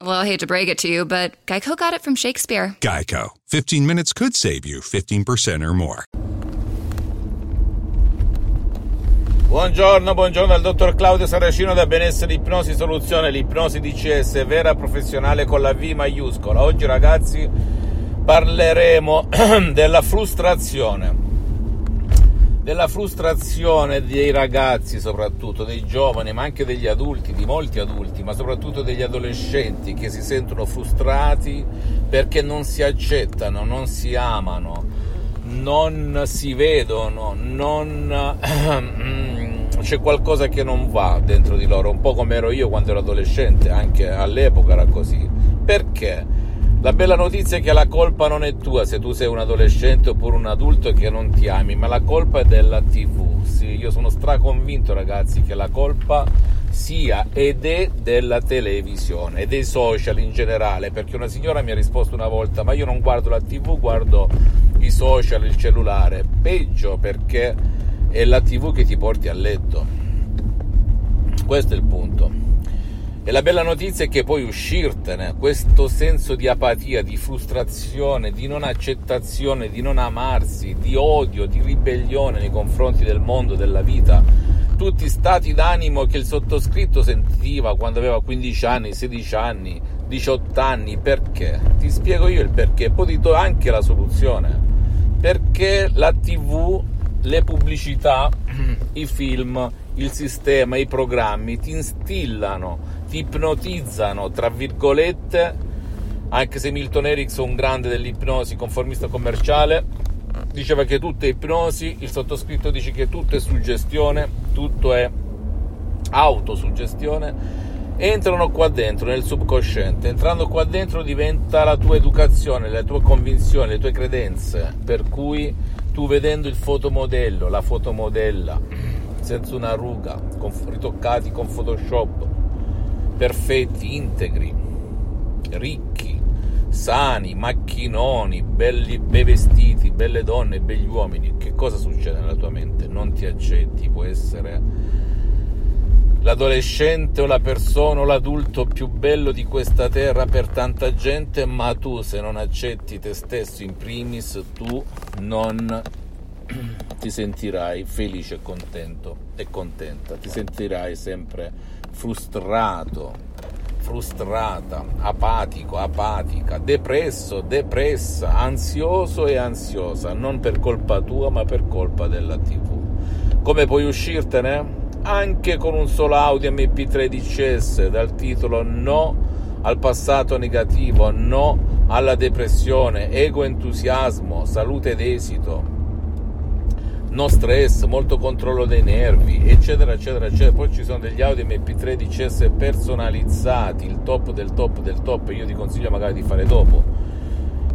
Well, I hate to break it to you, but Geico got it from Shakespeare. Geico. 15 minutes could save you 15% or more. Buongiorno, buongiorno al dottor Claudio Saracino da Benessere Ipnosi Soluzione, l'ipnosi DCS vera professionale con la V maiuscola. Oggi ragazzi parleremo della frustrazione della frustrazione dei ragazzi, soprattutto dei giovani, ma anche degli adulti, di molti adulti, ma soprattutto degli adolescenti che si sentono frustrati perché non si accettano, non si amano, non si vedono, non c'è qualcosa che non va dentro di loro, un po' come ero io quando ero adolescente, anche all'epoca era così. Perché? La bella notizia è che la colpa non è tua se tu sei un adolescente oppure un adulto che non ti ami, ma la colpa è della TV. Sì, io sono straconvinto, ragazzi, che la colpa sia ed è della televisione e dei social in generale, perché una signora mi ha risposto una volta, ma io non guardo la TV, guardo i social, il cellulare. Peggio perché è la TV che ti porti a letto. Questo è il punto. E la bella notizia è che puoi uscirtene, questo senso di apatia, di frustrazione, di non accettazione, di non amarsi, di odio, di ribellione nei confronti del mondo, della vita, tutti stati d'animo che il sottoscritto sentiva quando aveva 15 anni, 16 anni, 18 anni, perché? Ti spiego io il perché, poi ti do anche la soluzione. Perché la TV, le pubblicità, i film, il sistema, i programmi ti instillano ti ipnotizzano, tra virgolette, anche se Milton Erickson, un grande dell'ipnosi conformista commerciale, diceva che tutto è ipnosi, il sottoscritto dice che tutto è suggestione, tutto è autosuggestione, entrano qua dentro nel subconsciente, entrando qua dentro diventa la tua educazione, le tue convinzioni, le tue credenze, per cui tu vedendo il fotomodello, la fotomodella, senza una ruga, con, ritoccati con Photoshop, perfetti, integri, ricchi, sani, macchinoni, belli, bei vestiti, belle donne, begli uomini, che cosa succede nella tua mente? Non ti accetti, può essere l'adolescente o la persona o l'adulto più bello di questa terra per tanta gente, ma tu se non accetti te stesso in primis, tu non ti sentirai felice e contento e contenta, ti sentirai sempre frustrato, frustrata, apatico, apatica, depresso, depressa, ansioso e ansiosa, non per colpa tua ma per colpa della TV. Come puoi uscirtene? Anche con un solo audio MP3 DCS dal titolo No al passato negativo, no alla depressione, ego entusiasmo, salute ed esito no stress, molto controllo dei nervi, eccetera, eccetera, eccetera. Poi ci sono degli audio MP3 DCS personalizzati, il top del top del top, io ti consiglio magari di fare dopo.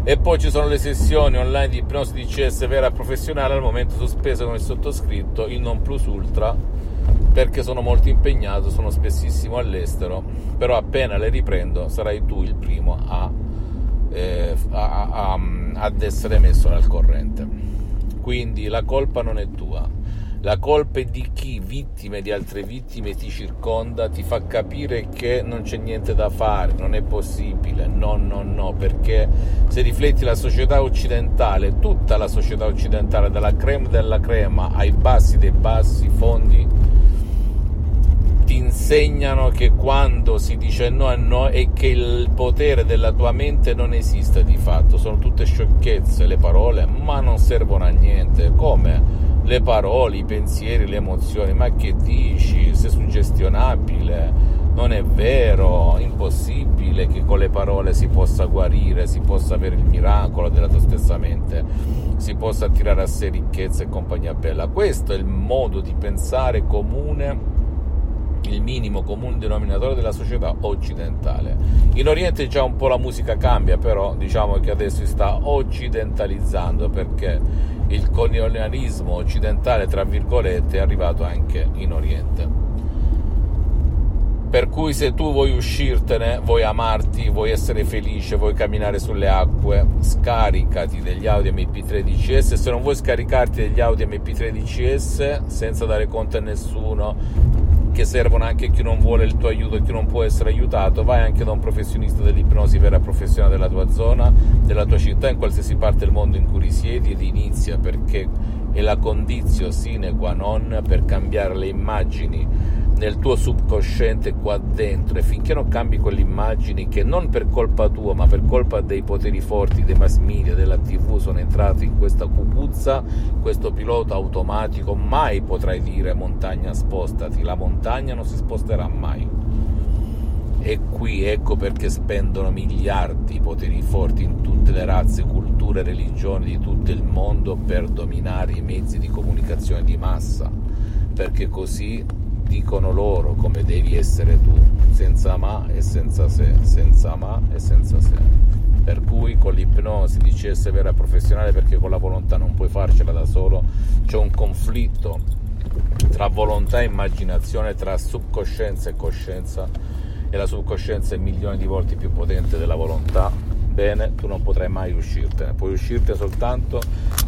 E poi ci sono le sessioni online di ipnosi DCS vera professionale, al momento sospese con il sottoscritto, il non plus ultra, perché sono molto impegnato, sono spessissimo all'estero, però appena le riprendo sarai tu il primo a, eh, a, a, ad essere messo nel corrente. Quindi la colpa non è tua, la colpa è di chi, vittime di altre vittime, ti circonda, ti fa capire che non c'è niente da fare, non è possibile, no, no, no, perché se rifletti la società occidentale, tutta la società occidentale, dalla crema della crema ai bassi dei bassi fondi, ti insegnano che quando si dice no è no e che il potere della tua mente non esiste di fatto, sono tutte sciocchezze le parole, ma non servono a niente. Come? Le parole, i pensieri, le emozioni, ma che dici? Sei suggestionabile, non è vero, impossibile che con le parole si possa guarire, si possa avere il miracolo della tua stessa mente, si possa attirare a sé ricchezza e compagnia bella. Questo è il modo di pensare comune il minimo comune denominatore della società occidentale. In Oriente già un po' la musica cambia, però diciamo che adesso si sta occidentalizzando perché il colonialismo occidentale, tra virgolette, è arrivato anche in Oriente. Per cui se tu vuoi uscirtene, vuoi amarti, vuoi essere felice, vuoi camminare sulle acque, scaricati degli Audi MP3 DCS. Se non vuoi scaricarti degli Audi MP3 DCS senza dare conto a nessuno, che servono anche a chi non vuole il tuo aiuto e chi non può essere aiutato, vai anche da un professionista dell'ipnosi vera professionale della tua zona, della tua città, in qualsiasi parte del mondo in cui risiedi ed inizia perché è la condizione sine qua non per cambiare le immagini nel tuo subconsciente qua dentro e finché non cambi quelle immagini che non per colpa tua ma per colpa dei poteri forti dei mass media, della tv sono entrati in questa cupuzza, questo pilota automatico, mai potrai dire montagna spostati, la montagna non si sposterà mai. E qui ecco perché spendono miliardi i poteri forti in tutte le razze, culture religioni di tutto il mondo per dominare i mezzi di comunicazione di massa, perché così dicono loro come devi essere tu, senza ma e senza se, senza ma e senza se. Per cui con l'ipnosi di vera professionale, perché con la volontà non puoi farcela da solo, c'è un conflitto tra volontà e immaginazione, tra subcoscienza e coscienza, e la subcoscienza è milioni di volte più potente della volontà bene, tu non potrai mai uscirtene. Puoi uscirtene soltanto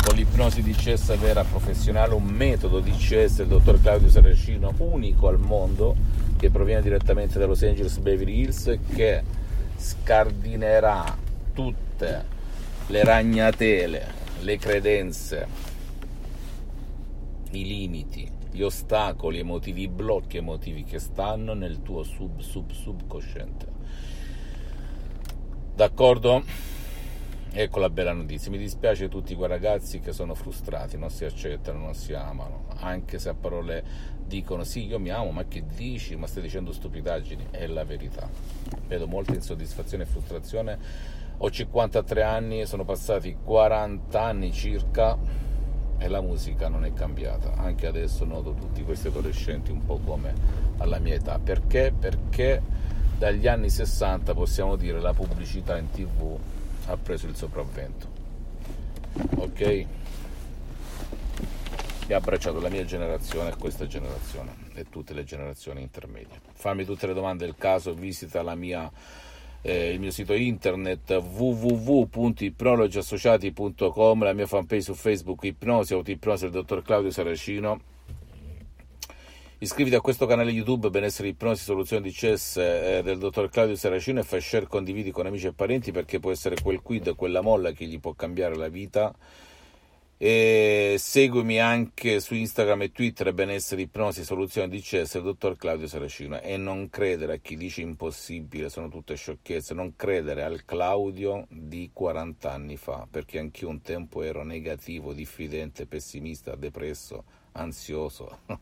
con l'ipnosi di CS vera professionale, un metodo di CS del dottor Claudio Saracino unico al mondo che proviene direttamente da Los Angeles Beverly Hills che scardinerà tutte le ragnatele, le credenze, i limiti, gli ostacoli emotivi, i blocchi emotivi che stanno nel tuo sub sub subconsciente D'accordo? Ecco la bella notizia. Mi dispiace tutti quei ragazzi che sono frustrati, non si accettano, non si amano, anche se a parole dicono sì, io mi amo, ma che dici? Ma stai dicendo stupidaggini? È la verità. Vedo molta insoddisfazione e frustrazione. Ho 53 anni, sono passati 40 anni circa e la musica non è cambiata. Anche adesso noto tutti questi adolescenti un po' come alla mia età. Perché? Perché dagli anni 60 possiamo dire la pubblicità in tv ha preso il sopravvento. Ok? E ha abbracciato la mia generazione questa generazione e tutte le generazioni intermedie. Fammi tutte le domande del caso visita mia, eh, il mio sito internet www.ipnologiassociati.com la mia fanpage su Facebook Ipnosi Autoipnosi del dottor Claudio Saracino Iscriviti a questo canale YouTube Benessere Ipnosi Soluzione di CES eh, del dottor Claudio Saracino e fai share, condividi con amici e parenti perché può essere quel quid, quella molla che gli può cambiare la vita. E seguimi anche su Instagram e Twitter Benessere Ipnosi Soluzione di CES del dottor Claudio Saracino e non credere a chi dice impossibile, sono tutte sciocchezze, non credere al Claudio di 40 anni fa perché anch'io un tempo ero negativo, diffidente, pessimista, depresso ansioso,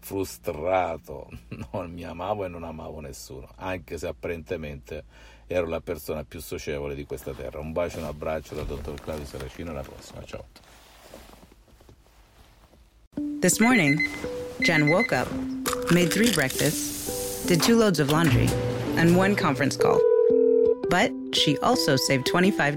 frustrato, non mi amavo e non amavo nessuno, anche se apparentemente ero la persona più socievole di questa terra. Un bacio e un abbraccio dal dottor Claudio Saracino, alla prossima, ciao. This morning, Jen woke up, made three breakfasts, did two loads of laundry, and one conference call. But she also saved $25